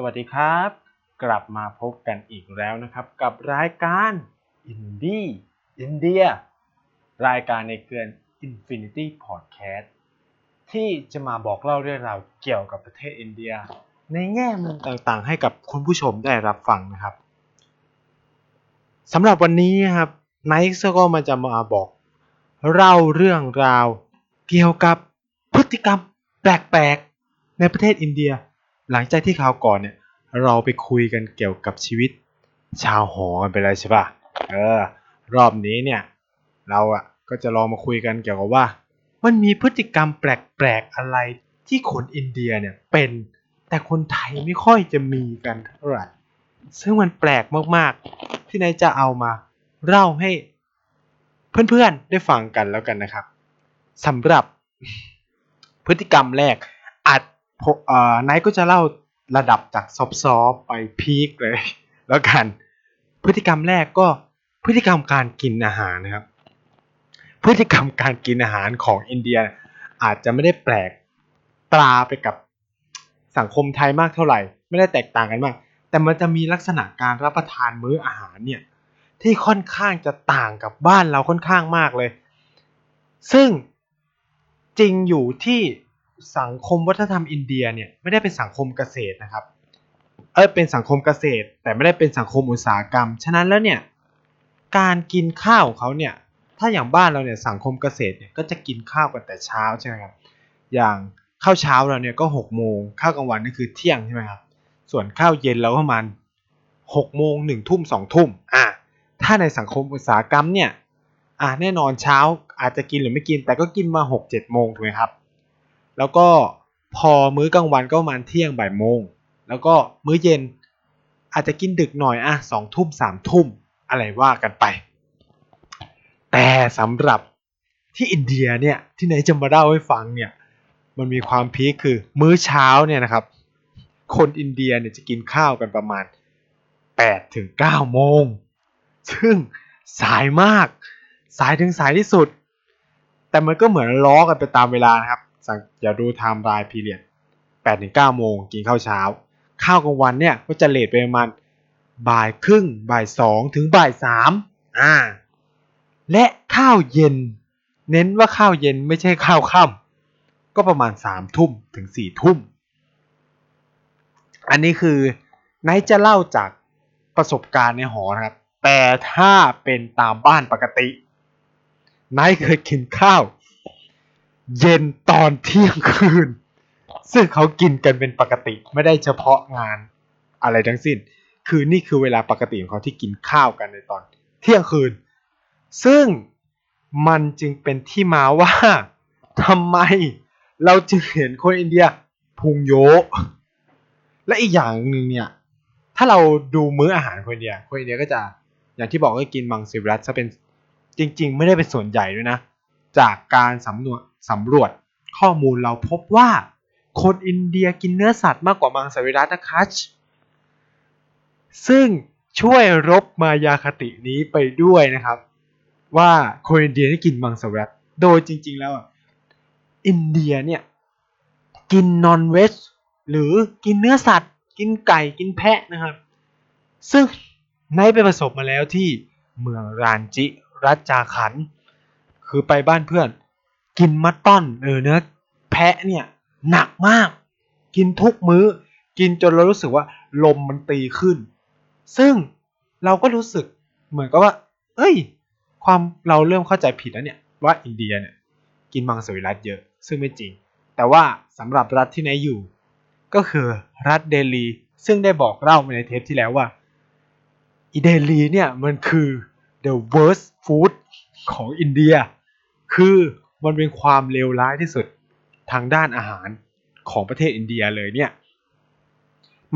สวัสดีครับ กลับมาพบกันอีกแล้วนะครับ กับรายการ Indie India รายการในเครือ Infinity Podcast ที่จะมาบอกเล่าเรื่องราวเกี่ยวกับประเทศอินเดีย ในแง่มุมต่างๆ ให้กับคุณผู้ชมได้รับฟังนะครับสำหรับวันนี้ครับไนท์ก็มาจะมาบอกเล่าเรื่องราวเกี่ยวกับพฤติกรรมแปลกๆ ในประเทศอินเดีย หลังจากที่คราวก่อนเนี่ยเราไปคุยกันเกี่ยวกับชีวิต ชาวหอกันไปแล้วใช่ปะเออ รอบนี้เนี่ยเราอะก็จะลองมาคุยกันเกี่ยวกับว่า มันมีพฤติกรรมแปลกๆอะไรที่คนอินเดียเนี่ยเป็นแต่คนไทยไม่ค่อยจะมีกันเท่าไหร่ซึ่งมันแปลกมากๆ ที่นายจะเอามาเล่าให้เพื่อนๆได้ฟังกันแล้วกันนะครับสำหรับพฤติกรรมแรกอาจ นายก็จะเล่าระดับจากซอฟๆไปพีคเลย แล้วกัน พฤติกรรมแรกก็พฤติกรรมการกินอาหารนะครับ พฤติกรรมการกินอาหารของอินเดีย อาจจะไม่ได้แปลกตราไปกับสังคมไทยมากเท่าไหร่ ไม่ได้แตกต่างกันมาก แต่มันจะมีลักษณะการรับประทานมื้ออาหารเนี่ยที่ค่อนข้างจะต่างกับบ้านเราค่อนข้างมากเลย ซึ่งจริงอยู่ที่ สังคมวัฒนธรรมอินเดียเนี่ยไม่ได้เป็นสังคมเกษตรนะครับเออเป็นสังคมเกษตร แต่ไม่ได้เป็นสังคมอุตสาหกรรม ฉะนั้นแล้วเนี่ยการกินข้าวของเขาเนี่ยถ้าอย่างบ้านเราเนี่ยสังคมเกษตรเนี่ยก็จะกินข้าวกันแต่เช้าใช่ไหมครับอย่างข้าวเช้าเราเนี่ยก็หกโมงข้าวกลางวันนี่คือเที่ยงใช่ไหมครับส่วนข้าวเย็นเราก็ประมาณหกโมงหนึ่งทุ่มสองทุ่มอะถ้าในสังคมอุตสาหกรรมเนี่ยอะแน่นอนเช้าอาจจะกินหรือไม่กินแต่ก็กินมาหกเจ็ดโมงถูกไหมครับ แล้วก็พอมื้อกลางวันก็ประมาณเที่ยงบ่ายโมง แล้วก็มื้อเย็นอาจจะกินดึกหน่อยอะสองทุ่มสามทุ่มอะไรว่ากันไป แต่สำหรับที่อินเดียเนี่ยที่ไหนจะมาเล่าให้ฟังเนี่ยมันมีความ peak คือมื้อเช้าเนี่ยนะครับ คนอินเดียเนี่ยจะกินข้าวกันประมาณ8ถึง9โมง ซึ่งสายมาก สายถึงสายที่สุด แต่มันก็เหมือนล้อกันไปตามเวลานะครับ อย่างดู timeline period 8ถึง9โมงกินข้าวเช้า ข้าวกลางวันเนี่ยก็จะ late ไปประมาณบ่ายครึ่งบ่ายสองถึงบ่ายสามอ่าและข้าวเย็น เน้นว่าข้าวเย็นไม่ใช่ข้าวค่ำก็ประมาณสามทุ่มถึงสี่ทุ่ม อันนี้คือไนจะเล่าจากประสบการณ์ในหอนะครับ แต่ถ้าเป็นตามบ้านปกตินายเคยกินข้าว เย็นตอนเที่ยงคืน ซึ่งเขากินกันเป็นปกติไม่ได้เฉพาะงานอะไรทั้งสิ้น คือนี่คือเวลาปกติของเขาที่กินข้าวกันในตอนเที่ยงคืน ซึ่งมันจึงเป็นที่มาว่าทำไมเราจึงเห็นคนอินเดียพุงโย และอีกอย่างหนึ่งเนี่ย ถ้าเราดูมื้ออาหารคนอินเดียคนอินเดียก็จะอย่างที่บอกก็กินมังสวิรัตซะเป็นจริง ๆ ไม่ได้เป็นส่วนใหญ่ด้วยนะ จากการสำรวจสำรวจข้อมูลเราพบว่า คนอินเดียกินเนื้อสัตว์มากกว่ามังสวิรัตนะคะซึ่งช่วยรบมายาคตินี้ไปด้วยนะครับ ว่าคนอินเดียที่กินมังสวิรัตโดยจริง ๆ แล้วอินเดียเนี่ยกินนอนเวจหรือกินเนื้อสัตว์ กินไก่กินแพะนะครับ ซึ่งนไปประสบมาแล้วที่เมืองรานจิรัชจาขัน คือไปบ้านเพื่อน กินมัตต้อนเออเนื้อแพะเนี่ยหนักมาก กินทุกมื้อ กินจนเรารู้สึกว่าลมมันตีขึ้น ซึ่งเราก็รู้สึกเหมือนกับว่า เอ้ย ความเราเริ่มเข้าใจผิดแล้วเนี่ยว่าอินเดียเนี่ยกินมังสวิรัตเยอะ ซึ่งไม่จริง แต่ว่าสำหรับรัฐที่นายอยู่ ก็คือรัฐเดลี ซึ่งได้บอกเล่าในเทปที่แล้วว่าอีเดลีเนี่ยมันคือ the worst food ของอินเดีย คือมันเป็นความเลวร้ายที่สุดทางด้านอาหารของประเทศอินเดียเลยเนี่ย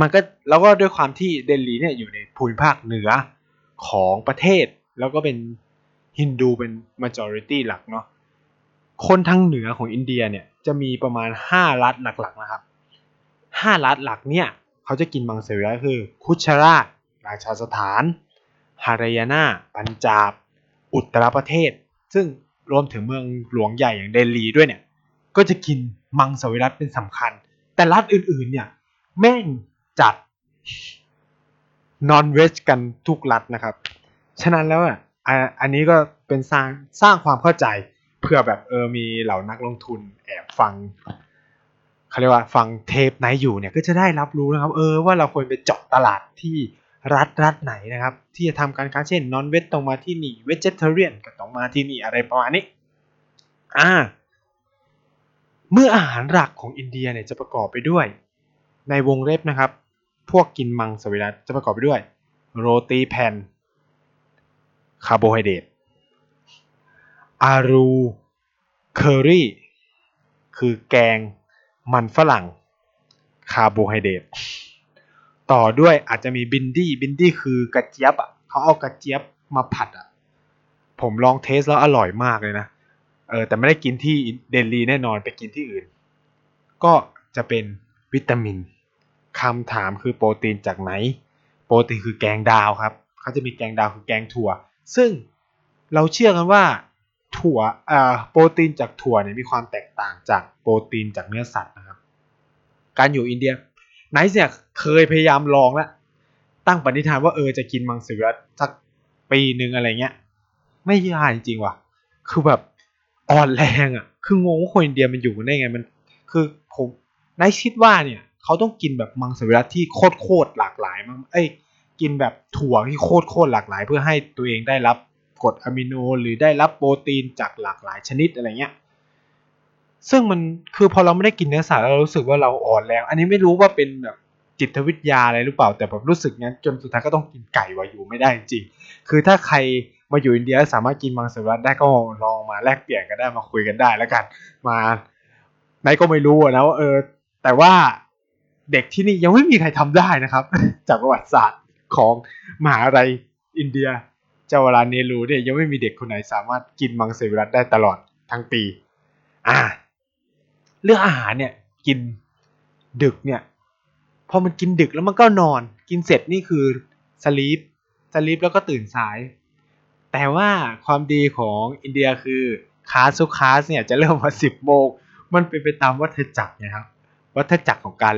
มันก็แล้วก็ด้วยความที่เดลีเนี่ยอยู่ในภูมิภาคเหนือของประเทศ แล้วก็เป็นฮินดูเป็น majority หลักเนาะ คนทางเหนือของอินเดียเนี่ยจะมีประมาณ 5 รัฐหลักๆนะครับ 5 รัฐหลักเนี่ยเขาจะกินมังสวิรัตคือ คุชราชราชาสถาน ฮารายานาปัญจาบ อุตรประเทศ ซึ่ง รวมถึงเมืองหลวงใหญ่อย่างเดลีด้วยเนี่ย ก็จะกินมังสวิรัตเป็นสำคัญ แต่รัฐอื่นๆเนี่ย แม่งจัดนอนเวจกันทุกรัฐนะครับ ฉะนั้นแล้วอะอันนี้ก็เป็นสร้างสร้างความเข้าใจเพื่อแบบเออมีเหล่านักลงทุนแอบฟังเขาเรียกว่าฟังเทปไหนอยู่เนี่ยก็จะได้รับรู้นะครับ เออว่าเราควรไปเจาะตลาดที่ รัฐรัฐไหนนะครับ ที่จะทำการค้าเช่นนอนเวจต้องมาที่นี่เวจเทเรียนก็ต้องมาที่นี่อะไรประมาณนี้อ่าเมื่ออาหารหลักของอินเดียเนี่ยจะประกอบไปด้วย ในวงเล็บนะครับ พวกกินมังสวิรัตจะประกอบไปด้วย โรตีแผ่นคาร์โบไฮเดรตaloo curry คือแกงมันฝรั่งคาร์โบไฮเดรต ต่อด้วยอาจจะมี bhindi bhindi คือกระเจี๊ยบอะเขาเอากระเจี๊ยบมาผัดอะผมลอง taste แล้วอร่อยมากเลยนะเออแต่ไม่ได้กินที่เดลีแน่นอนไปกินที่อื่น ก็จะเป็นวิตามินคำถามคือโปรตีนจากไหน โปรตีนคือแกง dal ครับเขาจะมีแกง dal คือแกงถั่ว ซึ่งเราเชื่อกันว่าถั่วอ่าโปรตีนจากถั่วเนี่ยมีความแตกต่างจากโปรตีนจากเนื้อสัตว์นะครับ การอยู่อินเดีย ไนท์เนี่ยเคยพยายามลองแล้วตั้งปณิธานว่าเออจะกินมังสวิรัตสักปีหนึ่งอะไรเงี้ย ไม่ยากจริงๆว่ะ คือแบบอ่อนแรงอะ คืองงว่าคนอินเดียมันอยู่กันได้ไงมัน คือผมไนท์คิดว่าเนี่ย เขาต้องกินแบบมังสวิรัตที่โคตรโคตรหลากหลายมั้งเอ้ยกินแบบถั่วที่โคตรโคตรหลากหลาย เพื่อให้ตัวเองได้รับกรดอะมิโนหรือได้รับโปรตีนจากหลากหลายชนิดอะไรเงี้ย ซึ่งมันคือพอเราไม่ได้กินเนื้อสัตว์เรารู้สึกว่าเราอ่อนแรง อันนี้ไม่รู้ว่าเป็นแบบจิตวิทยาอะไรหรือเปล่าแต่แบบรู้สึกงั้นจนสุดท้ายก็ต้องกินไก่วาอยู่ไม่ได้จริงคือถ้าใครมาอยู่อินเดียสามารถกินมังสวิรัตได้ก็ลองมาแลกเปลี่ยนกันได้มาคุยกันได้แล้วกัน มาไหนก็ไม่รู้นะว่าเออ แต่ว่าเด็กที่นี่ยังไม่มีใครทำได้นะครับ จากประวัติศาสตร์ของมหาลัยอินเดียเจ้าวราเนรูเนี่ยยังไม่มีเด็กคนไหนสามารถกินมังสวิรัตได้ตลอดทั้งปี อ่า เรื่องอาหารเนี่ยกินดึกเนี่ยพอมันกินดึกแล้วมันก็นอน กินเสร็จนี่คือสลีปสลีปแล้วก็ตื่นสาย แต่ว่าความดีของอินเดียคือคาสุคาสเนี่ยจะเริ่มมาสิบโมงมันเป็นไปตามวัฏจักรนะครับ วัฏจักรของการ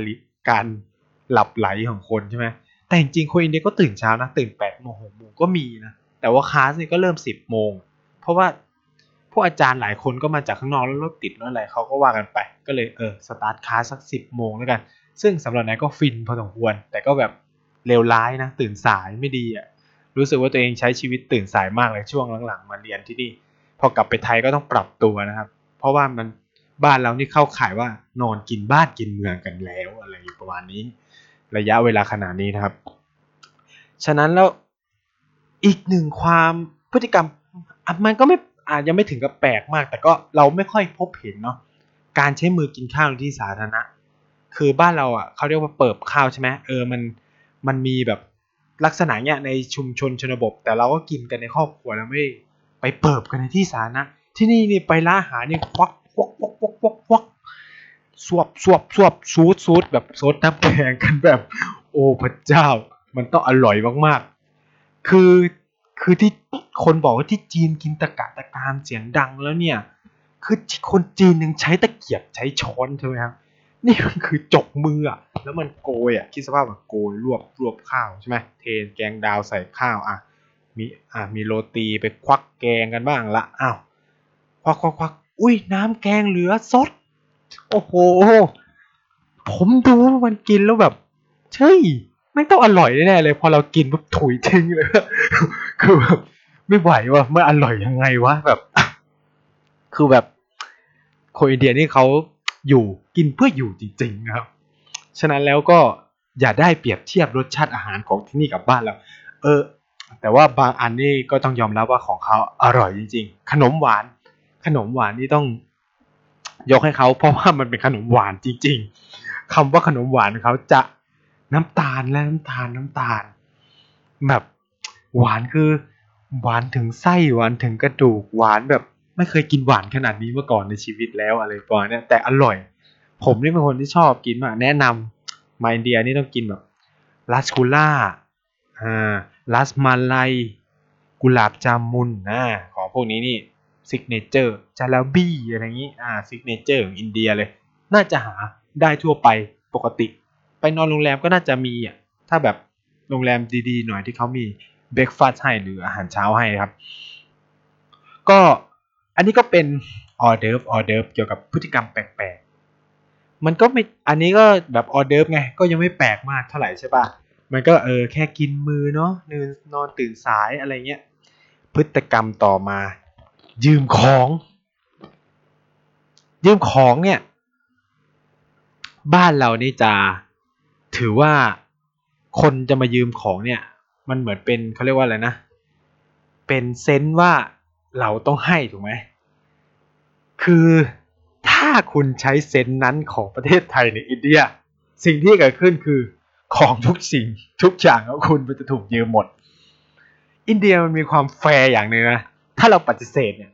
การหลับไหลของคนใช่ไหมแต่จริงๆคนอินเดียก็ตื่นเช้านะ ตื่นแปดโมงหกโมงก็มีนะ แต่ว่าคาสนี่ยก็เริ่มสิบโมง เพราะว่า พวกอาจารย์หลายคนก็มาจากข้างนอกแล้วรถติดแล้วอะไรเขาก็ว่ากันไป ก็เลยเออ start class สักสิบโมงแล้วกัน ซึ่งสำหรับไนท์ก็ฟินพอสมควร แต่ก็แบบเลวร้ายนะ ตื่นสายไม่ดีอะรู้สึกว่าตัวเองใช้ชีวิตตื่นสายมากเลยช่วงหลังๆมาเรียนที่นี่ พอกลับไปไทยก็ต้องปรับตัวนะครับ เพราะว่ามันบ้านเรานี่เข้าข่ายว่านอนกินบ้านกินเมืองกันแล้วอะไรประมาณนี้ ระยะเวลาขนาดนี้นะครับ ฉะนั้นแล้วอีกหนึ่งความพฤติกรรมมันก็ไม่ อาจยังไม่ถึงกับแปลกมาก แต่ก็เราไม่ค่อยพบเห็นเนาะการใช้มือกินข้าวในที่สาธารณะ คือบ้านเราอะเขาเรียกว่าเปิบข้าวใช่ไหมเออมันมันมีแบบลักษณะเนี้ยในชุมชนชนบทแต่เราก็กินกันในครอบครัวแล้วไม่ไปเปิบกันในที่สาธารณะที่นี่นี่ไปร้าหานี่ควักควักควักควักควักควักสวบสวบสวบซูดซูดแบบซดน้ำแกงกันแบบ โอ้พระเจ้า มันต้องอร่อยมากๆ คือ คือที่คนบอกว่าที่จีนกินตะกะตะการเสียงดังแล้วเนี่ย คือคนจีนยังใช้ตะเกียบใช้ช้อนใช่ไหมครับนี่มันคือจกมืออะแล้วมันโกยอะคิดสภาพแบบโกยรวบรวบข้าวใช่ไหมเทแกงดาวใส่ข้าวอะมีอะมีโรตีไปควักแกงกันบ้างละอ้าวควักควักควักอุ้ยน้ำแกงเหลือสดโอ้โหผมดูมันกินแล้วแบบเฮ้ยไม่ต้องอร่อยแน่เลย พอเรากินปุ๊บถุยทิ้งเลย คือแบบไม่ไหวว่ะมันอร่อยยังไงวะแบบ คือแบบคนอินเดียนี่เขาอยู่กินเพื่ออยู่จริงๆนะครับ ฉะนั้นแล้วก็อย่าได้เปรียบเทียบรสชาติอาหารของที่นี่กับบ้านเราเออ แต่ว่าบางอันนี่ก็ต้องยอมรับว่าของเขาอร่อยจริง ๆ ขนมหวาน ขนมหวานนี่ต้องยกให้เขาเพราะว่ามันเป็นขนมหวานจริง ๆคำว่าขนมหวานเขาจะน้ำตาลและน้ำตาลน้ำตาล แบบ หวานคือหวานถึงไส้หวานถึงกระดูกหวานแบบ ไม่เคยกินหวานขนาดนี้มาก่อนในชีวิตแล้วอะไรประมาณนี้แต่อร่อย ผมนี่เป็นคนที่ชอบกินมากแนะนำมาอินเดียนี่ต้องกินแบบ rasgulla อ่า rasmalai gulab jamun นะของพวกนี้นี่ signature jalebi อะไรอย่างนี้อ่า signature ของอินเดียเลย น่าจะหาได้ทั่วไปปกติ ไปนอนโรงแรมก็น่าจะมีอะถ้าแบบโรงแรมดีๆ หน่อยที่เขามี breakfast ให้หรืออาหารเช้าให้ครับ ก็อันนี้ก็เป็นออเดิร์ฟออเดิร์ฟเกี่ยวกับพฤติกรรมแปลกๆ มันก็ไม่ อันนี้ก็แบบออเดิร์ฟไง ก็ยังไม่แปลกมากเท่าไหร่ใช่ปะมันก็เออแค่กินมือเนาะนอนนอนตื่นสายอะไรเงี้ย พฤติกรรมต่อมา ยืมของ ยืมของเนี่ย บ้านเรานี่จะถือว่าคนจะมายืมของเนี่ย มันเหมือนเป็นเขาเรียกว่าอะไรนะ เป็น sense ว่าเราต้องให้ถูกไหม คือถ้าคุณใช้ sense นั้นของประเทศไทยในอินเดีย สิ่งที่เกิดขึ้นคือของทุกสิ่งทุกอย่างของคุณมันจะถูกยืมหมด อินเดียมันมีความแฟร์อย่างหนึ่งนะ ถ้าเราปฏิเสธเนี่ย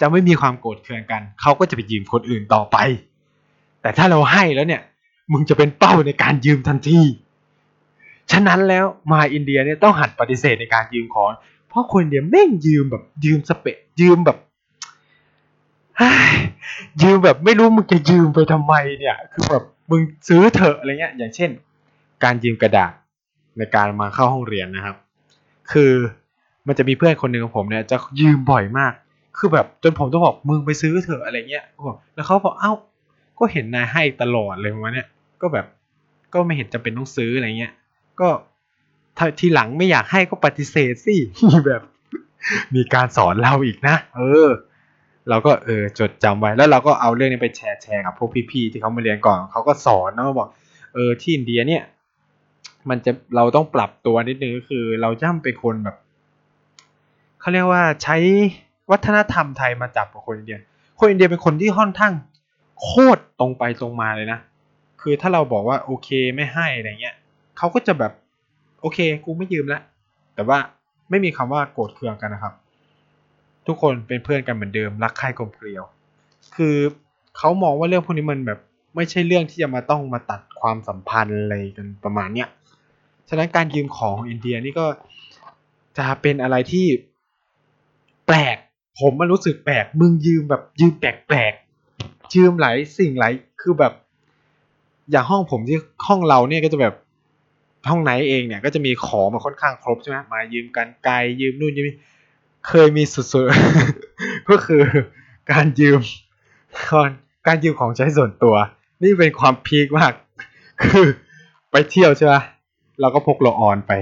จะไม่มีความโกรธเคืองกัน เขาก็จะไปยืมคนอื่นต่อไป แต่ถ้าเราให้แล้วเนี่ย มึงจะเป็นเป้าในการยืมทันที ฉะนั้นแล้วมาอินเดียเนี่ยต้องหัดปฏิเสธในการยืมของ เพราะคนอินเดียแม่งยืมแบบยืมสเปะยืมแบบยืมแบบไม่รู้มึงจะยืมไปทำไมเนี่ย คือแบบมึงซื้อเถอะอะไรเงี้ย อย่างเช่น การยืมกระดาษในการมาเข้าห้องเรียนนะครับ คือมันจะมีเพื่อนคนหนึ่งของผมเนี่ยจะยืมบ่อยมาก คือแบบจนผมต้องบอกมึงไปซื้อเถอะอะไรเงี้ยบอกแล้วเขาบอกเอ้า ก็เห็นนายให้ตลอดเลยประเนี้ยก็แบบก็ไม่เห็นจำเป็นต้องซื้ออะไรเงี้ย ก็ถ้าทีหลังไม่อยากให้ก็ปฏิเสธสิแบบ มีการสอนเราอีกนะ เออ เราก็เออจดจำไว้แล้วเราก็เอาเรื่องนี้ไปแชร์แชร์กับพวกพี่ๆที่เขามาเรียนก่อนเขาก็สอนนะบอก เออที่อินเดียเนี่ย มันจะเราต้องปรับตัวนิดนึงก็คือ เราย่ำเป็นคนแบบเขาเรียกว่าใช้วัฒนธรรมไทยมาจับกับคนอินเดีย คนอินเดียเป็นคนที่ค่อนข้างโคตรตรงไปตรงมาเลยนะ คือถ้าเราบอกว่าโอเคไม่ให้อะไรเงี้ย เขาก็จะแบบโอเค กูไม่ยืมแล้วแต่ว่าไม่มีคำว่าโกรธเคืองกันนะครับ ทุกคนเป็นเพื่อนกันเหมือนเดิมรักใคร่กลมเกลียว คือเขามองว่าเรื่องพวกนี้มันแบบไม่ใช่เรื่องที่จะมาต้องมาตัดความสัมพันธ์อะไรกันประมาณเนี้ยฉะนั้นการยืมของของอินเดียนี่ก็จะเป็นอะไรที่แปลก ผมมันรู้สึกแปลก มึงยืมแบบยืมแปลกๆยืมหลายสิ่งหลายคือแบบ อย่างห้องผมที่ห้องเราเนี่ยก็จะแบบ ห้องไหนเองเนี่ยก็จะมีของมาค่อนข้างครบใช่ไหมมายืมกันไกลยืมนู่นยืมนี่เคยมีสุดๆก็คือการยืมการยืมของใช้ส่วนตัว นี่เป็นความ peak มาก คือไปเที่ยวใช่ไหมเราก็พก roll-on ไป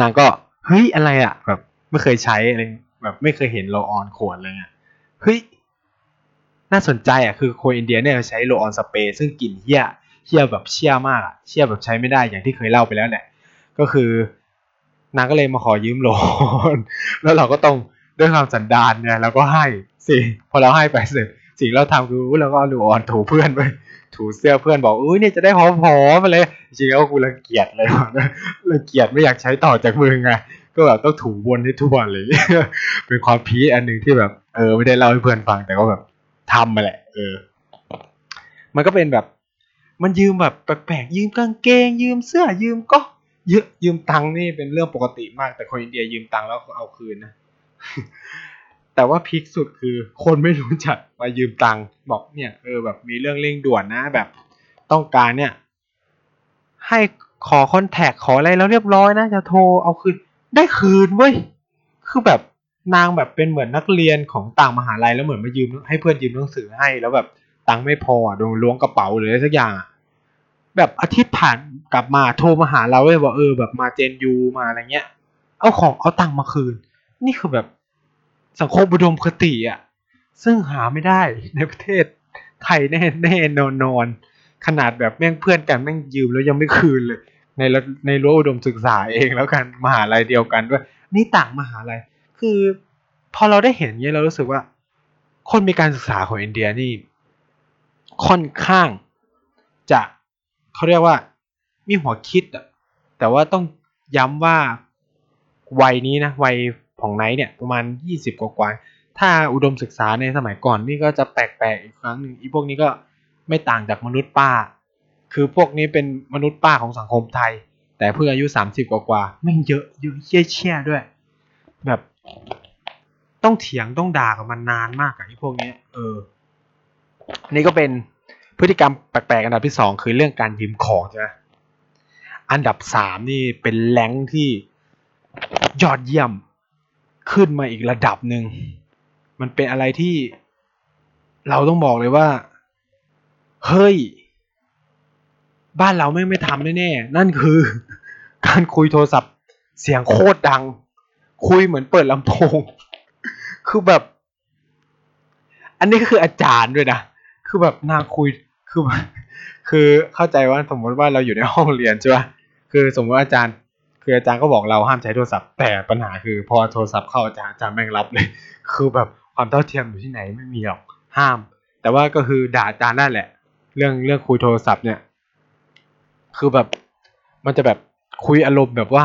นางก็เฮ้ยอะไรอะแบบไม่เคยใช้อะไรแบบไม่เคยเห็น roll-on ขวดเลยอะเฮ้ยน่าสนใจอะคือคนอินเดียเนี่ยใช้ roll-on สเปรย์ซึ่งกลิ่นเหี้ย เชี่ยแบบเชี่ยมากอะเชี่ยแบบใช้ไม่ได้อย่างที่เคยเล่าไปแล้วเนี่ย ก็คือนางก็เลยมาขอยืมโลน แล้วเราก็ต้องด้วยความสันดานเนี่ยเราก็ให้สิพอเราให้ไปเสร็จสิ่งเราทำคือเราก็เอาโลออนถูเพื่อนไปถูเสื้อเพื่อนบอกอุ้ยเนี่ยจะได้หอมๆมาเลยจริงๆแล้วกูรังเกียจเลยว่ะรังเกียจไม่อยากใช้ต่อจากมึงไงก็แบบต้องถูวนให้ทุกวันเลยเป็นความพีอันหนึ่งที่แบบ เออ ไม่ได้เล่าให้เพื่อนฟังแต่ก็แบบทำมาแหละ เออ มันก็เป็นแบบ มันยืมแบบแปลกๆยืมกางเกง ยืมเสื้อยืมก็เยอะยืมตังค์นี่เป็นเรื่องปกติมาก แต่คนอินเดียยืมตังค์แล้วเอาคืนนะ แต่ว่าพีคสุดคือ คนไม่รู้จักมายืมตังค์บอกเนี่ยเออแบบมีเรื่องเร่งด่วนนะแบบต้องการเนี่ย ให้ขอคอนแทคขออะไรแล้วเรียบร้อยนะจะโทรเอาคืนได้คืนเว้ยคือแบบนางแบบเป็นเหมือนนักเรียนของต่างมหาลัยแล้วเหมือนมายืมให้เพื่อนยืมหนังสือให้แล้วแบบ ตังค์ไม่พอโดนล้วงกระเป๋าหรืออะไรสักอย่างแบบอาทิตย์ผ่านกลับมาโทรมาหาเราเลยบอกเออแบบมาเจนยูมาอะไรเงี้ย เอาของเอาตังค์มาคืน นี่คือแบบสังคมบุดมคติอะซึ่งหาไม่ได้ในประเทศไทยแน่แน่นอนนอน ขนาดแบบแม่งเพื่อนกันแม่งยืมแล้วยังไม่คืนเลย ในในรั้วอุดมศึกษาเองแล้วกันมหาลัยเดียวกันด้วย นี่ต่างมหาลัยคือ พอเราได้เห็นเนี้ยเรารู้สึกว่า คนมีการศึกษาของอินเดียนี่ ค่อนข้างจะเขาเรียกว่ามีหัวคิดอะแต่ว่าต้องย้ำว่าวัยนี้นะวัยของไนท์เนี่ยประมาณยี่สิบกว่าถ้าอุดมศึกษาในสมัยก่อนนี่ก็จะแปลกๆอีกครั้งหนึ่งอีพวกนี้ก็ไม่ต่างจากมนุษย์ป้า คือพวกนี้เป็นมนุษย์ป้าของสังคมไทย แต่เพื่ออายุสามสิบกว่าไม่เยอะเยอะเชี่ยเชี่ยด้วย แบบต้องเถียงต้องด่ากับมันนานมากอะไอ้พวกนี้เออ นนี้ก็เป็นพฤติกรรมแปลกๆอันดับที่สองคือเรื่องการยืมของใช่ไหมอันดับสามนี่เป็นแรงที่ยอดเยี่ยมขึ้นมาอีกระดับหนึ่ง มันเป็นอะไรที่เราต้องบอกเลยว่า เฮ้ย บ้านเราไม่ไม่ทำแน่ๆ นั่นคือ การคุยโทรศัพท์เสียงโคตรดัง คุยเหมือนเปิดลำโพง คือแบบ อันนี้ก็คืออาจารย์ด้วยนะ คือแบบนางคุยคือคือเข้าใจว่าสมมติว่าเราอยู่ในห้องเรียนใช่ไหมคือสมมติว่าอาจารย์ คืออาจารย์ก็บอกเราห้ามใช้โทรศัพท์ แต่ปัญหาคือพอโทรศัพท์เข้าอาจารย์อาจารย์แม่งรับเลย คือแบบความเท่าเทียมอยู่ที่ไหนไม่มีหรอกห้าม แต่ว่าก็คือด่าอาจารย์ได้แหละ เรื่องเรื่องคุยโทรศัพท์เนี่ย คือแบบมันจะแบบคุยอารมณ์แบบว่า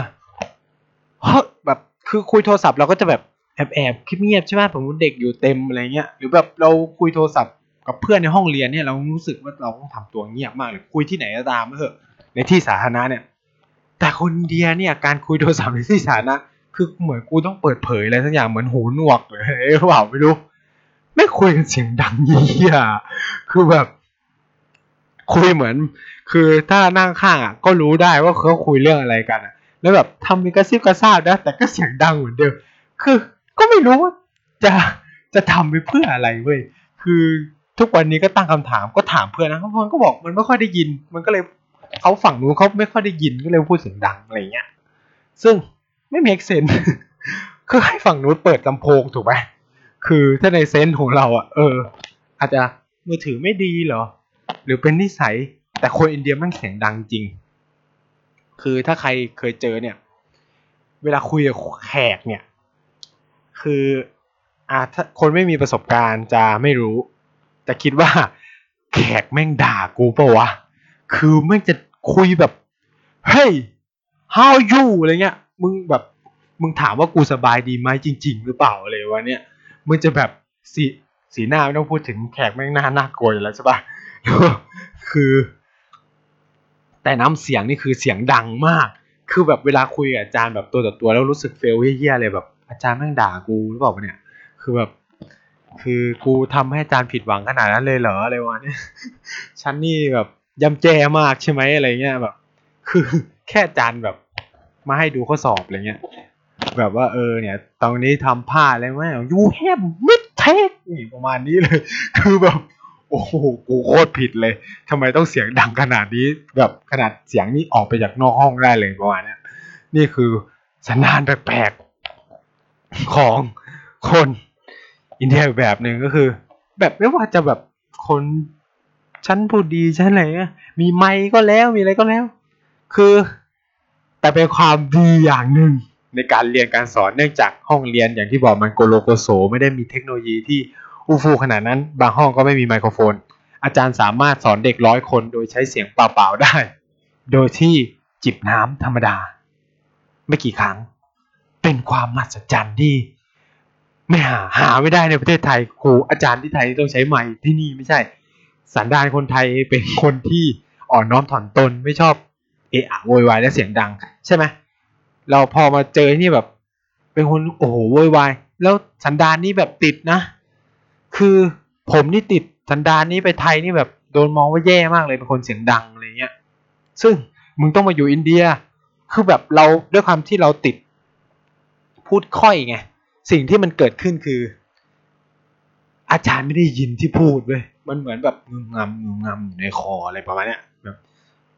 เฮ้แบบคือคุยโทรศัพท์เราก็จะแบบแอบแอบคลิปเงียบใช่ไหมผมเด็กอยู่เต็มอะไรเงี้ยหรือแบบเราคุยโทรศัพท์ กับเพื่อนในห้องเรียนเนี่ยเรารู้สึกว่าเราต้องทำตัวเงียบมากเลยคุยที่ไหนก็ตามเถอะในที่สาธารณะเนี่ย แต่คนเดียเนี่ยการคุยโทรศัพท์ในที่สาธารณะคือเหมือนกูต้องเปิดเผยอะไรสักอย่างเหมือนหูหนวกหรือเปล่าไม่รู้ไม่คุยกันเสียงดังเยี่ยคือแบบ คุยเหมือน คือถ้านั่งข้างอะ ก็รู้ได้ว่าเขาคุยเรื่องอะไรกันอะ แล้วแบบทำมีกระซิบกระซาบนะแต่ก็เสียงดังเหมือนเดิมคือ ก็ไม่รู้ว่าจะจะทำไปเพื่ออะไรเว้ยคือ ทุกวันนี้ก็ตั้งคำถามก็ถามเพื่อนนะเพื่อนก็บอกมันไม่ค่อยได้ยิน มันก็เลยเขาฝั่งนู้นเขาไม่ค่อยได้ยินก็เลยพูดเสียงดังอะไรเงี้ย ซึ่งไม่ make sense คือให้ฝั่งนู้นเปิดลำโพงถูกไหมคือถ้าในเซนของเราอะ เออ อาจจะมือถือไม่ดีเหรอ หรือเป็นนิสัย แต่คนอินเดียมันเสียงดังจริง คือถ้าใครเคยเจอเนี่ย เวลาคุยกับแขกเนี่ย คืออ่าถ้าคนไม่มีประสบการณ์จะไม่รู้ แต่คิดว่า แขกแม่งด่ากูปะวะ คือแม่งจะคุยแบบ เฮ้ย how you อะไรเงี้ย มึงแบบ มึงถามว่ากูสบายดีไหมจริง ๆ หรือเปล่าอะไรวะเนี่ย มึงจะแบบสีสีหน้าไม่ต้องพูดถึงแขกแม่งหน้าน่ากลัวอยู่แล้วใช่ปะคือ แต่น้ำเสียงนี่คือเสียงดังมาก คือแบบเวลาคุยกับอาจารย์แบบตัวต่อตัวแล้วรู้สึกเฟลเฮี้ยๆเลยแบบอาจารย์แม่งด่ากูหรือเปล่าวะเนี่ย คือแบบ คือกูทำให้อาจารย์ผิดหวังขนาดนั้นเลยเหรออะไรวะเนี่ยฉันนี่แบบย่ำแย่มากใช่ไหมอะไรเงี้ยแบบ คือแค่อาจารย์แบบ มาให้ดูข้อสอบอะไรเงี้ย แบบว่าเออเนี่ยตรงนี้ทำพลาดอะไรไหมยูแฮมมิดเทคนี่ประมาณนี้เลย คือแบบ โอ้โหกูโคตรผิดเลยทำไมต้องเสียงดังขนาดนี้ แบบขนาดเสียงนี้ออกไปจากนอกห้องได้เลยประมาณเนี้ยนี่คือสันดานแปลกๆของคน อินเดียแบบหนึ่งก็คือ แบบไม่ว่าจะแบบคนชั้นผู้ดีชั้นอะไรเงี้ยมีไมค์ก็แล้วมีอะไรก็แล้ว คือ แต่เป็นความดีอย่างหนึ่งในการเรียนการสอนเนื่องจากห้องเรียนอย่างที่บอกมันโกโลโกโสไม่ได้มีเทคโนโลยีที่อู้ฟู่ขนาดนั้น บางห้องก็ไม่มีไมโครโฟน อาจารย์สามารถสอนเด็กร้อยคนโดยใช้เสียงเปล่าๆได้ โดยที่จิบน้ำธรรมดา ไม่กี่ครั้ง เป็นความมหัศจรรย์ที่ ไม่หาหาไม่ได้ในประเทศไทยครูอาจารย์ที่ไทยต้องใช้ไม้ที่นี่ไม่ใช่ สันดานคนไทยเป็นคนที่อ่อนน้อมถ่อมตนไม่ชอบเอะอะโวยวายและเสียงดัง ใช่ไหมเราพอมาเจอนี่แบบ เป็นคนโอ้โหโวยวายแล้วสันดานนี้แบบติดนะ คือผมนี่ติดสันดานนี้ไปไทยนี่แบบโดนมองว่าแย่มากเลยเป็นคนเสียงดังอะไรเงี้ย ซึ่งมึงต้องมาอยู่อินเดีย คือแบบเราด้วยความที่เราติด พูดค่อยไง สิ่งที่มันเกิดขึ้นคือ อาจารย์ไม่ได้ยินที่พูดเว้ยมันเหมือนแบบงึมงำงึมงำอยู่ในคออะไรประมาณเนี้ยแบบ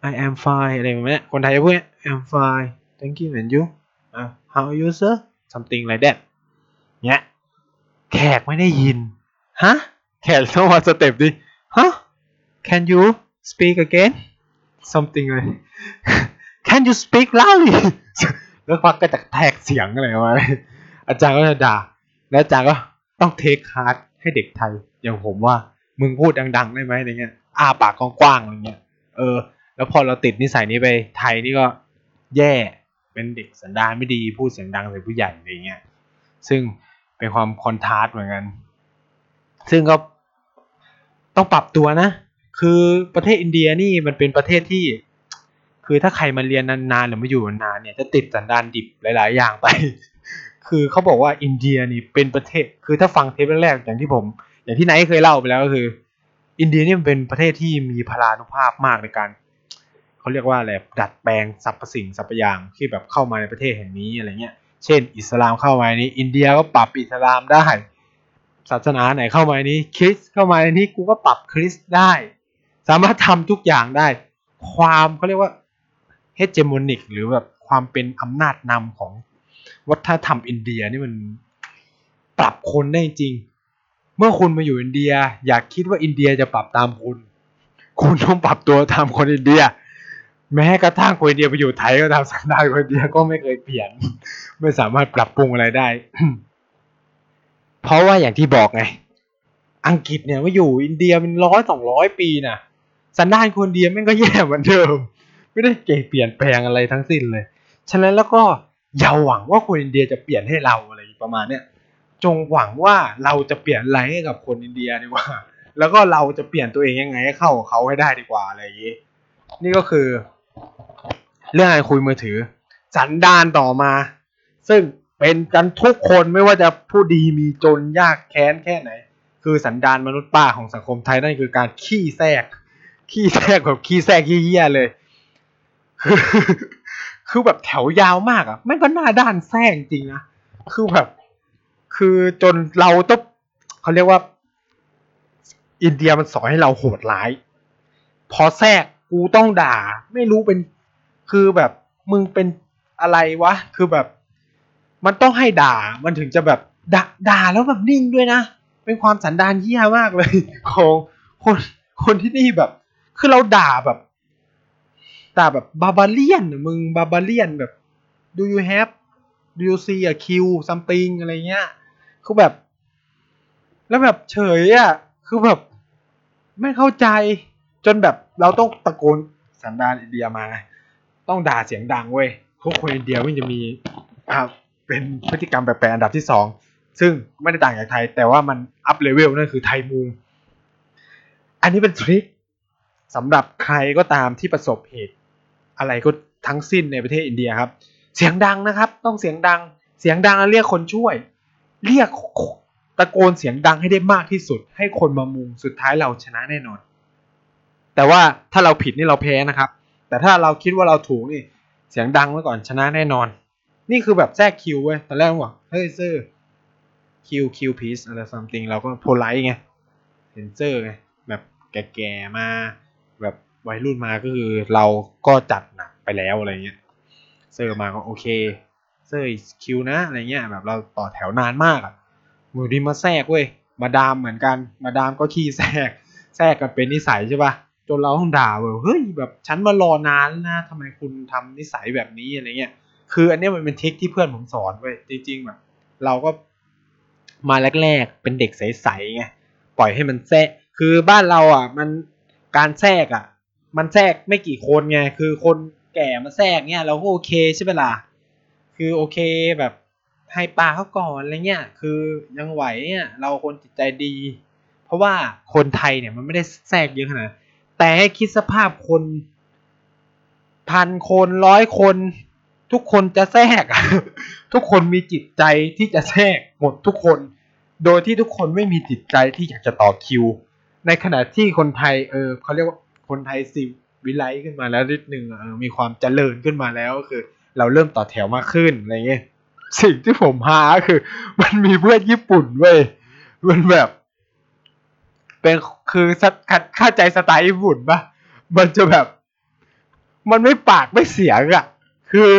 I am fine อะไรประมาณเนี้ยคนไทยจะพูด I am fine thank you and you uh, how are you sir something like that เนี้ยแขกไม่ได้ยินฮะแขกต้องมาสเต็ปดิฮะ can you speak again something เลย can you speak loudly แล้วพักก็จะแทกเสียงอะไรมา อาจารย์ก็จะด่า แล้วอาจารย์ก็ต้องเทคฮาร์ดให้เด็กไทย อย่างผมว่ามึงพูดดังๆได้ไหมอะไรเงี้ยอ้าปากกว้างๆอะไรเงี้ยเออ แล้วพอเราติดนิสัยนี้ไปไทยนี่ก็แย่เป็นเด็กสันดานไม่ดีพูดเสียงดังใส่ผู้ใหญ่อะไรเงี้ยซึ่งเป็นความคอนทราสต์เหมือนกัน ซึ่งก็ต้องปรับตัวนะ คือประเทศอินเดียนี่มันเป็นประเทศที่ คือถ้าใครมาเรียนนานๆหรือมาอยู่นานๆเนี่ยจะติดสันดานดิบหลาย ๆ อย่างไป คือเขาบอกว่าอินเดียนี่เป็นประเทศ คือถ้าฟังเทปแรกๆอย่างที่ผม อย่างที่ไนท์เคยเล่าไปแล้วก็คือ อินเดียเนี่ยเป็นประเทศที่มีพลานุภาพมากในการเขาเรียกว่าอะไรดัดแปลงสรรพสิ่งสรรพอย่างที่แบบเข้ามาในประเทศแห่งนี้อะไรเงี้ยเช่น อิสลามเข้ามาในนี้ อินเดียก็ปรับอิสลามได้ศาสนาไหนเข้ามาในนี้คริสต์เข้ามาในนี้กูก็ปรับคริสต์ได้ สามารถทำทุกอย่างได้ ความเขาเรียกว่าเฮเจมอนิกหรือแบบความเป็นอำนาจนำของ วัฒนธรรมอินเดียนี่มันปรับคนได้จริง เมื่อคุณมาอยู่อินเดีย อยากคิดว่าอินเดียจะปรับตามคุณ คุณต้องปรับตัวตามคนอินเดีย แม้กระทั่งคนอินเดียไปอยู่ไทยก็ตามสันดานคนอินเดียก็ไม่เคยเปลี่ยน ไม่สามารถปรับปรุงอะไรได้ เพราะว่าอย่างที่บอกไง อังกฤษเนี่ยมาอยู่อินเดียเป็นร้อยสองร้อยปีนะสันดานคนอินเดียม่งก็แย่เหมือนเดิม ไม่ได้เก่งเปลี่ยนแปลงอะไรทั้งสิ้นเลย ฉะนั้นแล้วก็ อย่าหวังว่าคนอินเดียจะเปลี่ยนให้เราอะไรประมาณเนี้ยจงหวังว่าเราจะเปลี่ยนอะไรให้กับคนอินเดียดีกว่า แล้วก็เราจะเปลี่ยนตัวเองยังไงให้เข้าเขาให้ได้ดีกว่าอะไรอย่างนี้ นี่ก็คือ เรื่องการคุยมือถือ สันดานต่อมา ซึ่งเป็นกันทุกคนไม่ว่าจะผู้ดีมีจนยากแค้นแค่ไหน คือสันดานมนุษย์ป้าของสังคมไทยนั่นคือการขี้แทรกขี้แทรกแบบขี้แทรกขี้เหี้ยเลย คือแบบแถวยาวมากอะแม่งก็หน้าด้านแทรกจริงนะคือแบบ คือจนเราต้องเขาเรียกว่า อินเดียมันสอนให้เราโหดร้าย พอแทรกกูต้องด่า ไม่รู้เป็นคือแบบมึงเป็นอะไรวะ คือแบบ มันต้องให้ด่า มันถึงจะแบบด่าด่าแล้วแบบนิ่งด้วยนะ เป็นความสันดานเหี้ยมากเลย ของคนคนที่นี่แบบ คือเราด่าแบบ ด่าแบบบาบาเลียนมึงบาบาเลียนแบบ do you have do you see a kill something อะไรเงี้ย คือแบบ แล้วแบบเฉยอะ คือแบบ ไม่เข้าใจ จนแบบเราต้องตะโกนสันดานอินเดียมา ต้องด่าเสียงดังเว้ยพวกคนอินเดียมันจะมีอ่าเป็นพฤติกรรมแปลกๆอันดับที่สอง ซึ่งไม่ได้ต่างจากไทย แต่ว่ามัน up level นั่นคือไทยมุงอันนี้เป็น trick สำหรับใครก็ตามที่ประสบเหตุ อะไรก็ทั้งสิ้นในประเทศอินเดียครับ เสียงดังนะครับ ต้องเสียงดัง เสียงดังแล้วเรียกคนช่วย เรียกตะโกนเสียงดังให้ได้มากที่สุด ให้คนมามุงสุดท้ายเราชนะแน่นอน แต่ว่าถ้าเราผิดนี่เราแพ้นะครับ แต่ถ้าเราคิดว่าเราถูกนี่ เสียงดังไว้ก่อนชนะแน่นอน นี่คือแบบแทรกคิวเว้ยตอนแรกบอกเฮ้ย sir queue queue please อะไร something เราก็ polite ไงเซนเซอร์ไงแบบแก่ๆมา วัยรุ่นมาก็คือเราก็จัดหนักไปแล้วอะไรเงี้ยเซอร์มาก็โอเค sir queue นะอะไรเงี้ยแบบเราต่อแถวนานมากอะมือดีมาแทรกเว้ย madam เหมือนกัน madam ก็ขี้แทรกแทรกกันเป็นนิสัยใช่ปะจนเราต้องด่าแบบเฮ้ยแบบฉันมารอนานนะทำไมคุณทำนิสัยแบบนี้อะไรเงี้ยคืออันนี้มันเป็น trick ที่เพื่อนผมสอนเว้ยจริงๆแบบเราก็มาแรกๆเป็นเด็กใสๆไงปล่อยให้มันแทรกคือบ้านเราอะมันการแทรกอะ มันแทรกไม่กี่คนไง คือคนแก่มาแทรกเนี้ยเราก็โอเคใช่ไหมล่ะ คือโอเคแบบให้ปลาเขาก่อนอะไรเงี้ย คือยังไหวเนี่ยเราคนจิตใจดี เพราะว่าคนไทยเนี่ยมันไม่ได้แทรกเยอะขนาดแต่ให้คิดสภาพคนพันคนร้อยคน ทุกคนจะแทรก ทุกคนมีจิตใจที่จะแทรกหมดทุกคน โดยที่ทุกคนไม่มีจิตใจที่อยากจะต่อคิว ในขณะที่คนไทยเออเขาเรียกว่า คนไทยสิวิไลขึ้นมาแล้วนิดหนึ่งมีความเจริญขึ้นมาแล้วก็คือ เราเริ่มต่อแถวมากขึ้นอะไรเงี้ยสิ่งที่ผมหาคือ มันมีเพื่อนญี่ปุ่นเว้ยมันแบบ เป็นคือเข้าใจสไตล์ญี่ปุ่นปะมันจะแบบ มันไม่ปากไม่เสียงอะ่ะ คือ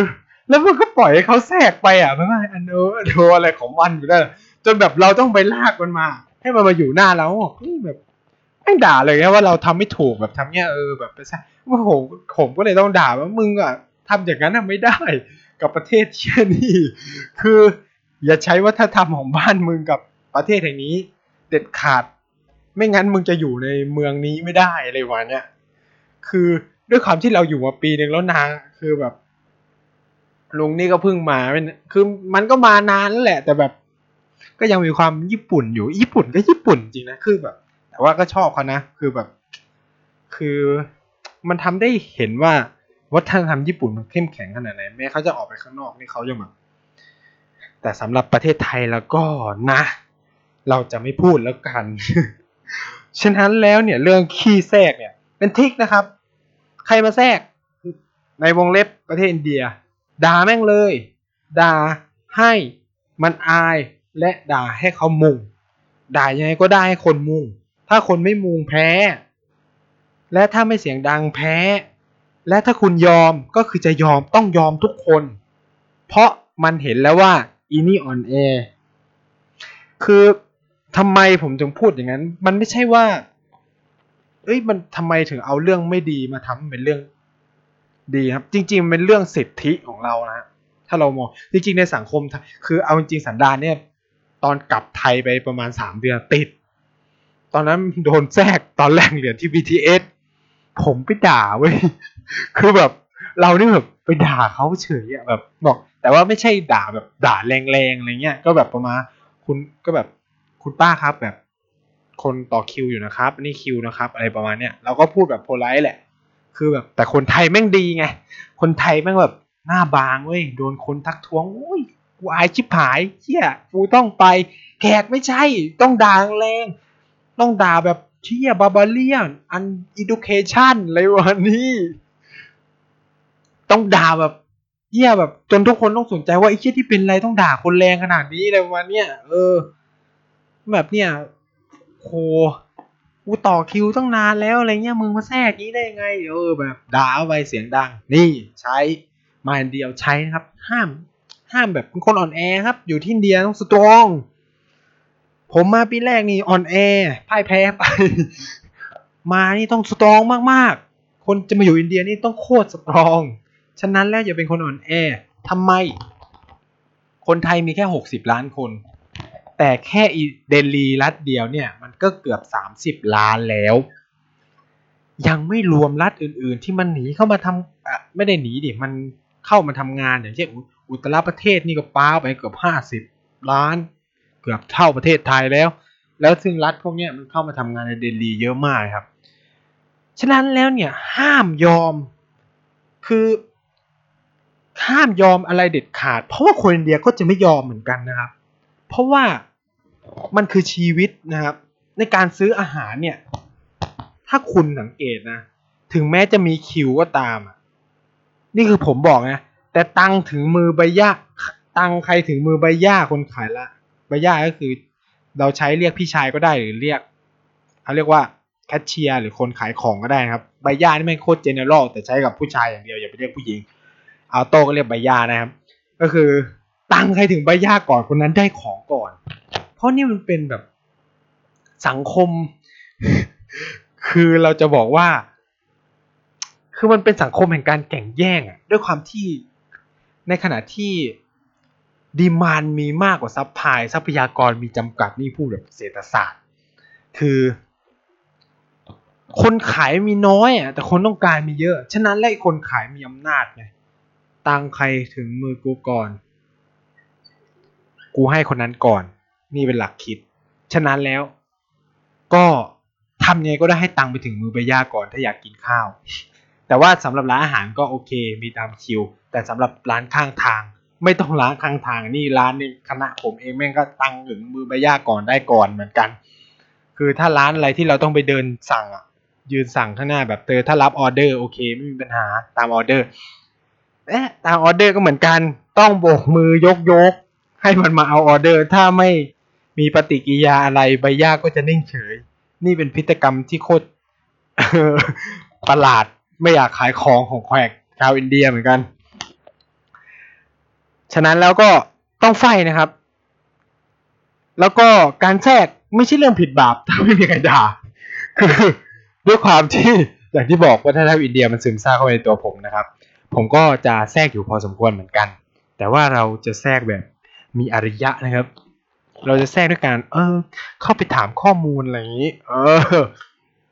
แล้วมันก็ปล่อยให้เขาแทรกไปอะไม่ว่อันโนอันโนอะไรของมันอยู่นั่นจนแบบเราต้องไปลากมันมา ให้มันมาอยู่หน้าเราแบบ ไม่ด่าเลยนะว่าเราทำไม่ถูกแบบทำเนี้ยเออแบบไปซะว่าผมผมก็เลยต้องด่าว่ามึงอะทำอย่างนั้นไม่ได้กับประเทศเช่นนี้คือ อย่าใช้วัฒนธรรมของบ้านมึงกับประเทศแห่งนี้ เด็ดขาด ไม่งั้นมึงจะอยู่ในเมืองนี้ไม่ได้อะไรวะเนี่ยคือด้วยความที่เราอยู่มาปีหนึ่งแล้วนางคือแบบลุงนี่ก็เพิ่งมาเป็นคือมันก็มานานแล้วแหละ แต่แบบ ก็ยังมีความญี่ปุ่นอยู่ญี่ปุ่นก็ญี่ปุ่นจริงนะคือแบบ แต่ว่าก็ชอบเขานะ คือแบบ คือมันทำได้เห็นว่าวัฒนธรรมญี่ปุ่นมันเข้มแข็งขนาดไหนแม้เขาจะออกไปข้างนอกนี่เขายังแบบแต่สำหรับประเทศไทยแล้วก็นะ เราจะไม่พูดแล้วกัน ฉะนั้นแล้วเนี่ยเรื่องขี้แทรกเนี่ย เป็นทิกนะครับ ใครมาแทรก ในวงเล็บประเทศอินเดียด่าแม่งเลยด่าให้มันอายและด่าให้เขามุงด่ายังไงก็ได้ให้คนมุง ถ้าคนไม่มุงแพ้ และถ้าไม่เสียงดังแพ้ และถ้าคุณยอมก็คือจะยอมต้องยอมทุกคน เพราะมันเห็นแล้วว่าอีนี่อ่อนแอคือทำไมผมจึงพูดอย่างนั้น มันไม่ใช่ว่า เอ้ยมันทำไมถึงเอาเรื่องไม่ดีมาทำเป็นเรื่องดีครับ จริง ๆ เป็นเรื่องสิทธิของเรานะถ้าเรามองจริง ๆ ในสังคม คือเอาจริงๆสันดานเนี่ย ตอนกลับไทยไปประมาณสามเดือนติด อนนั้นโดนแทรกตอนแรกเหรียนที่ BTS ผมไปด่าเว้ย คือแบบเรานี่แบบไปด่าเขาเฉยอะแบบบอก แต่ว่าไม่ใช่ด่าแบบด่าแรงๆอะไรเงี้ย ก็แบบประมาณคุณก็แบบคุณป้าครับแบบ คนต่อคิวอยู่นะครับ นี่คิวนะครับ อะไรประมาณเนี้ยเราก็พูดแบบโพลไลท์แหละ คือแบบแต่คนไทยแม่งดีไง คนไทยแม่งแบบหน้าบางเว้ยโดนคนทักท้วงโอ้ยกูอายชิบหายเชี่ยกูต้องไปแขกไม่ใช่ต้องด่าแรง ต้องด่าแบบเชี่ยบาบาเลียนอันอิดูเคชันอะไรวะนี่ต้องด่าแบบเหี้ยแบบ จนทุกคนต้องสนใจว่าไอ้เชี่ยที่เป็นอะไรต้องด่าคนแรงขนาดนี้อะไรประเนี้ยเออ แบบเนี้ยโหกูต่อคิวตั้งนานแล้วอะไรเงี้ยมึงมาแทรกนี้ได้ไงเออแบบด่าเอาไปเสียงดัง นี่ใช้มาเดียวใช้นะครับ ห้าม ห้ามแบบเป็นคนอ่อนแอครับ อยู่ที่อินเดียต้องสตรอง ผมมาปีแรกนี่อ่อนแอพ่ายแพ้ไป มานี่ต้องสตรองมากๆ คนจะมาอยู่อินเดียนี่ต้องโคตรสตรอง ฉะนั้นแล้วอย่าเป็นคนอ่อนแอทำไม คนไทยมีแค่หกสิบล้านคน แต่แค่เดลีรัฐเดียวเนี่ย มันก็เกือบสามสิบล้านแล้ว ยังไม่รวมรัฐอื่น ๆ ที่มันหนีเข้ามาทำอะไม่ได้หนีดิมันเข้ามาทำงานอย่างเช่นอุตรประเทศนี่ก็ป้าไปเกือบห้าสิบล้าน กือบเท่าประเทศไทยแล้ว แล้วซึ่งรัฐพวกนี้มันเข้ามาทำงานในเดลีเยอะมากครับ ฉะนั้นแล้วเนี่ยห้ามยอมคือห้ามยอมอะไรเด็ดขาด เพราะว่าคนอินเดียก็จะไม่ยอมเหมือนกันนะครับ เพราะว่ามันคือชีวิตนะครับ ในการซื้ออาหารเนี่ย ถ้าคุณสังเกตนะ ถึงแม้จะมีคิวก็ตามอะนี่คือผมบอกนะ แต่ตังถึงมือใบย่าตังใครถึงมือใบย่าคนขายละ ใบย่าก็คือ เราใช้เรียกพี่ชายก็ได้หรือเรียกเขาเรียกว่าแคชเชียร์หรือคนขายของก็ได้นะครับใบย่านี่ไม่โคตรเจเนอเรลแต่ใช้กับผู้ชายอย่างเดียวอย่าไปเรียกผู้หญิงเอาโต้ก็เรียกใบย่านะครับ ก็คือตังใครถึงใบย่าก่อนคนนั้นได้ของก่อน เพราะนี่มันเป็นแบบสังคม คือเราจะบอกว่า คือมันเป็นสังคมแห่งการแข่งแย่งอะด้วยความที่ในขณะที่ demand มีมากกว่า supply ทรัพยากรมีจำกัดนี่พูดแบบเศรษฐศาสตร์ คือ คนขายมีน้อยอะแต่คนต้องการมีเยอะ ฉะนั้นแล้วคนขายมีอำนาจไงตังใครถึงมือกูก่อน กูให้คนนั้นก่อน นี่เป็นหลักคิด ฉะนั้นแล้ว ก็ทำยังไงก็ได้ให้ตังไปถึงมือใบย่าก่อนถ้าอยากกินข้าว แต่ว่าสำหรับร้านอาหารก็โอเค มีตามคิว แต่สำหรับร้านข้างทาง ไม่ต้องร้านข้างทางนี่ร้านนี่คณะผมเองแม่งก็ตังถึงมือใบย่าก่อนได้ก่อนเหมือนกัน คือถ้าร้านอะไรที่เราต้องไปเดินสั่งอะยืนสั่งข้างหน้าแบบเตอถ้ารับออเดอร์โอเคไม่มีปัญหาตามออเดอร์เอ๊ะตามออเดอร์ก็เหมือนกันต้องโบกมือยกยก ให้มันมาเอาออเดอร์ ถ้าไม่มีปฏิกิริยาอะไรใบย่าก็จะนิ่งเฉย นี่เป็นพฤติกรรมที่โคตรประหลาดไม่อยากขายของของแขกชาวอินเดียเหมือนกัน ฉะนั้นแล้วก็ต้องไฟนะครับ แล้วก็การแทรกไม่ใช่เรื่องผิดบาปถ้าไม่มีใครด่าคือด้วยความที่อย่างที่บอกว่าถ้าทางอินเดียมันซึมซาบเข้าไปในตัวผมนะครับ ผมก็จะแทรกอยู่พอสมควรเหมือนกัน แต่ว่าเราจะแทรกแบบมีอริยะนะครับ เราจะแทรกด้วยการเออ เข้าไปถามข้อมูลอะไรอย่างนี้ เออ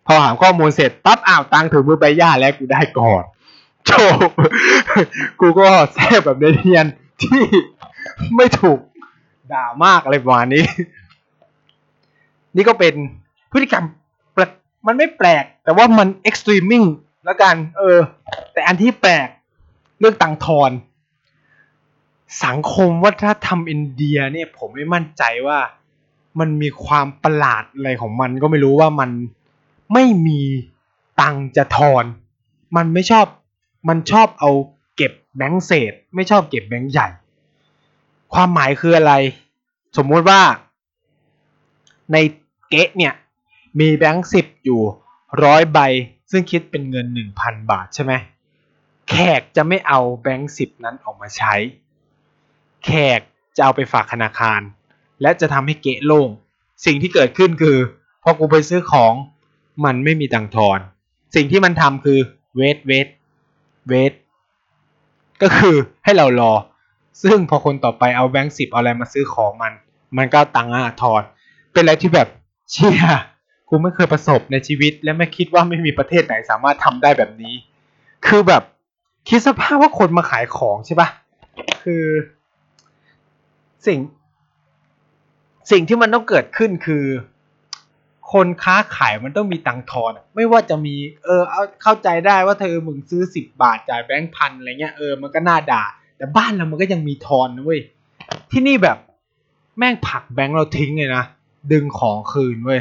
พอถามข้อมูลเสร็จปั๊บอ้าวตังถึงมือใบย่าแล้วกูได้ก่อนโจบกูก็แทรกแบบเนียน ที่ไม่ถูกด่ามากอะไรประมาณนี้ นี่ก็เป็นพฤติกรรมมันไม่แปลก แต่ว่ามัน extreming แล้วกัน เออ แต่อันที่แปลกเรื่องตังทอน สังคมวัฒนธรรมอินเดียเนี่ยผมไม่มั่นใจว่ามันมีความประหลาดอะไรของมันก็ไม่รู้ว่ามันไม่มีตังจะทอน มันไม่ชอบ มันชอบเอา เก็บแบงค์เศษ ไม่ชอบเก็บแบงค์ใหญ่ ความหมายคืออะไร สมมุติว่า ในเก๊ะเนี่ยมีแบงค์สิบอยู่ร้อยใบ ซึ่งคิดเป็นเงินหนึ่งพันบาทใช่ไหมแขกจะไม่เอาแบงค์สิบนั้นออกมาใช้ แขกจะเอาไปฝากธนาคาร และจะทำให้เกะโล่งสิ่งที่เกิดขึ้นคือพอกูไปซื้อของมันไม่มีตังค์ทอน สิ่งที่มันทำคือเวทเวทเวท ก็คือให้เรารอ ซึ่งพอคนต่อไปเอาแบงค์สิบเอาอะไรมาซื้อของมัน มันก็ตังค์อะทอน เป็นอะไรที่แบบเชี่ยกูไม่เคยประสบในชีวิต และไม่คิดว่าไม่มีประเทศไหนสามารถทำได้แบบนี้ คือแบบคิดสภาพว่าคนมาขายของใช่ปะคือ สิ่ง สิ่งที่มันต้องเกิดขึ้นคือ คนค้าขายมันต้องมีตังค์ทอนไม่ว่าจะมีเออเอาเข้าใจได้ว่าเธอมึงซื้อสิบบาทจ่ายแบงค์พันอะไรเงี้ยเออมันก็น่าด่า แต่บ้านเรามันก็ยังมีทอนนะเว้ยที่นี่แบบแม่งผลักแบงค์เราทิ้งเลยนะดึงของคืนเว้ย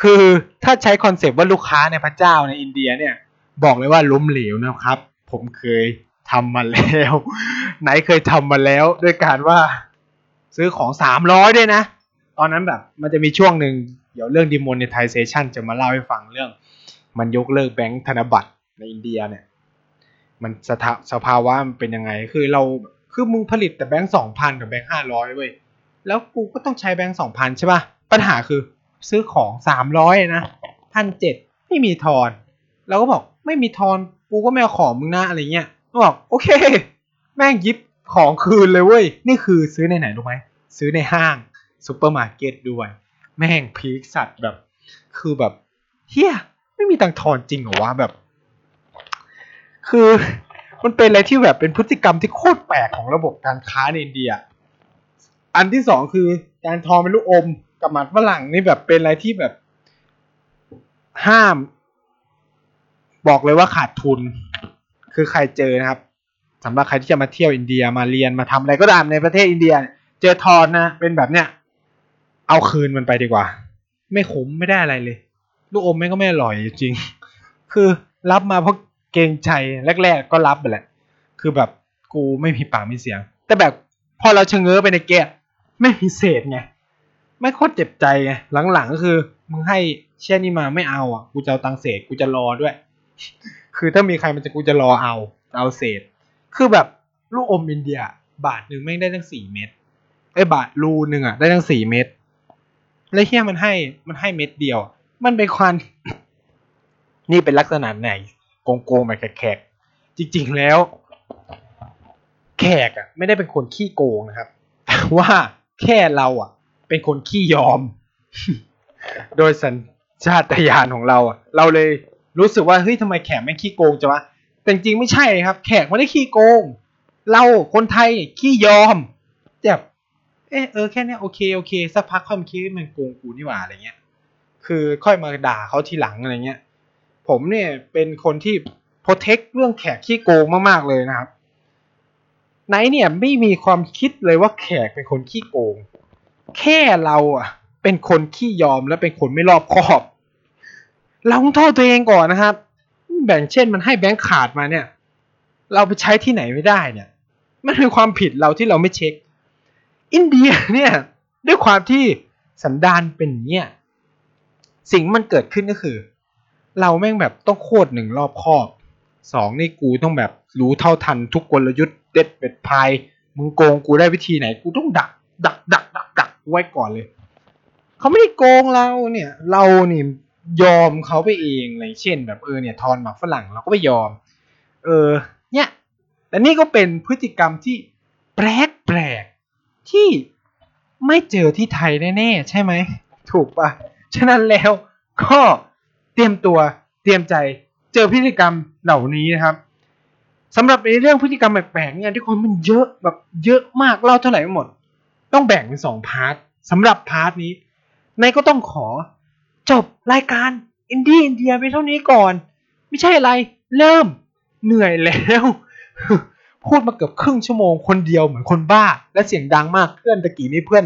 คือถ้าใช้ concept ว่าลูกค้าคือพระเจ้าในอินเดียเนี่ย บอกเลยว่าล้มเหลวนะครับ ผมเคยทำมาแล้ว ไหนเคยทำมาแล้วด้วยการว่า ซื้อของสามร้อยด้วยนะ ตอนนั้นแบบมันจะมีช่วงหนึ่งเดี๋ยวเรื่อง demonetization จะมาเล่าให้ฟังเรื่อง มันยกเลิกแบงค์ธนบัตรในอินเดียเนี่ย มันสถาสภาวะมันเป็นยังไง คือเราคือมึงผลิตแต่แบงค์สองพันกับแบงค์ห้าร้อยเว้ยแล้วกูก็ต้องใช้แบงค์สองพันใช่ป่ะ ปัญหาคือซื้อของสามร้อยนะพันเจ็ดไม่มีทอน เราก็บอกไม่มีทอน กูก็ไม่เอาของมึงนะอะไรเงี้ยก็บอกโอเค แม่งยิบของคืนเลยเว้ย นี่คือซื้อในไหนรู้ไหมซื้อในห้าง ซูเปอร์มาร์เก็ตด้วย แม่ง peak สัตว์แบบ คือแบบเหี้ยไม่มีตังทอนจริงเหรอวะแบบ คือมันเป็นอะไรที่แบบเป็นพฤติกรรมที่โคตรแปลกของระบบการค้าในอินเดีย อันที่สองคือการทอนเป็นลูกอมกับหมากฝรั่งนี่แบบเป็นอะไรที่แบบ ห้าม บอกเลยว่าขาดทุน คือใครเจอนะครับสำหรับใครที่จะมาเที่ยวอินเดียมาเรียนมาทำอะไรก็ตามในประเทศอินเดีย เจอทอนนะเป็นแบบเนี้ย เอาคืนมันไปดีกว่า ไม่คุ้มไม่ได้อะไรเลย ลูกอมแม่งก็ไม่อร่อยจริง คือรับมาเพราะเกรงใจแรก ๆ ก็รับไปแหละ คือแบบกูไม่มีปากมีเสียง แต่แบบพอเราเชงเง้อไปในแก้วไม่มีเศษไงไม่โคตรเจ็บใจไงหลังๆก็คือมึงให้เช่นนี้มาไม่เอาอะกูจะเอาตังเศษกูจะรอด้วย คือถ้ามีใครมันจะกูจะรอเอาเอาเศษ คือแบบลูกอมอินเดีย บาทหนึ่งแม่งได้ตั้งสี่เม็ดไอ้บาทรูหนึ่งอะได้ตั้งสี่เม็ด แล้วเฮียมันให้มันให้เม็ดเดียว มันเป็นความนี่เป็นลักษณะไหนโกงโกงแบบแขกจริง ๆแล้ว แขกอะ ไม่ได้เป็นคนขี้โกงนะครับแต่ว่าแค่เราอะ เป็นคนขี้ยอม โดยสัญชาตญาณของเราอะ เราเลยรู้สึกว่าเฮ้ยทำไมแขกไม่ขี้โกงจังวะแต่จริงไม่ใช่ครับ แขกไม่ได้ขี้โกง เราคนไทยขี้ยอมแบบ เออเออแค่เนี้ยโอเคโอเคสักพักค่อยมาคิดมันโกงกูนี่หว่าอะไรเงี้ย คือค่อยมาด่าเขาทีหลังอะไรเงี้ย ผมเนี่ยเป็นคนที่โปรเทคเรื่องแขกขี้โกงมากๆเลยนะครับไนท์เนี่ยไม่มีความคิดเลยว่าแขกเป็นคนขี้โกง แค่เราอะ เป็นคนขี้ยอมและเป็นคนไม่รอบคอบ เราต้องโทษตัวเองก่อนนะครับ แบ่งเช่นมันให้แบงค์ขาดมาเนี่ย เราไปใช้ที่ไหนไม่ได้เนี่ย มันเป็นความผิดเราที่เราไม่เช็ค อินเดียเนี่ยด้วยความที่สันดานเป็นเนี้ยสิ่งมันเกิดขึ้นก็คือ เราแม่งแบบต้องโคตรหนึ่งรอบคอบสองนี่กูต้องแบบรู้เท่าทันทุกกลยุทธ์เด็ดเป็ดพายมึงโกงกูได้วิธีไหน กูต้องดัก ดัก ดัก ดัก ดักไว้ก่อนเลยเขาไม่ได้โกงเราเนี่ย เรานี่ยอมเขาไปเองเลยเช่น แบบเออเนี่ยทอนหมากฝรั่งเราก็ไม่ยอม เออ เนี่ยแต่นี่ก็เป็นพฤติกรรมที่แปลกแปลก ที่ไม่เจอที่ไทยแน่ๆใช่ไหม ถูกปะฉะนั้นแล้วก็เตรียมตัวเตรียมใจเจอพฤติกรรมเหล่านี้นะครับสำหรับในเรื่องพฤติกรรมแปลกๆเนี่ยที่คนมันเยอะแบบเยอะมากเล่าเท่าไหร่ไม่หมด ต้องแบ่งเป็นสอง part สำหรับ part นี้นายก็ต้องขอจบรายการอินดี้อินเดียไปเท่านี้ก่อน ไม่ใช่อะไร เริ่มเหนื่อยแล้ว พูดมาเกือบครึ่งชั่วโมงคนเดียวเหมือนคนบ้า และเสียงดังมากเพื่อนตะกี้นี้เพื่อน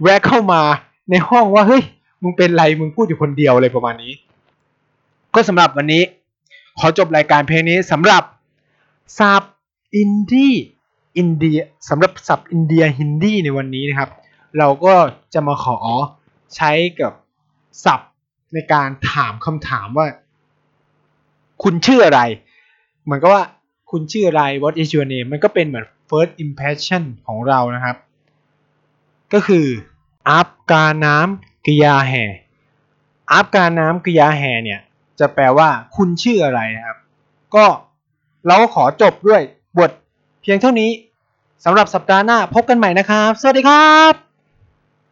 แวะเข้ามาในห้องว่าเฮ้ยมึงเป็นไรมึงพูดอยู่คนเดียวอะไรประมาณนี้ ก็สำหรับวันนี้ ขอจบรายการเพียงนี้สำหรับศัพท์อินดี้อินเดียสำหรับศัพท์อินเดียฮินดีในวันนี้นะครับ เราก็จะมาขอใช้กับศัพท์ในการถามคำถามว่า คุณชื่ออะไร เหมือนกับว่า คุณชื่ออะไร what is your name มันก็เป็นเหมือน first impression ของเรานะครับ ก็คืออัพการน้ำกริยาแห่อัพการน้ำกริยาแห่เนี่ย จะแปลว่าคุณชื่ออะไรนะครับ ก็เราก็ขอจบด้วยบทเพียงเท่านี้สำหรับสัปดาห์หน้าพบกันใหม่นะครับ สวัสดีครับ